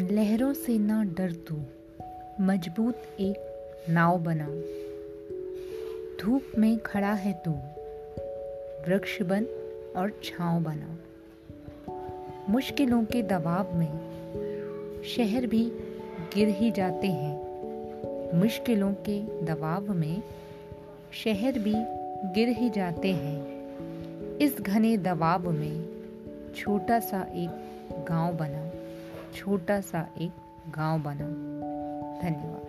लहरों से ना डर तू, मज़बूत एक नाव बना। धूप में खड़ा है तू, वृक्ष बन और छांव बना। मुश्किलों के दबाव में शहर भी गिर ही जाते हैं। मुश्किलों के दबाव में शहर भी गिर ही जाते हैं। इस घने दबाव में छोटा सा एक गाँव बना। छोटा सा एक गाँव बना। धन्यवाद।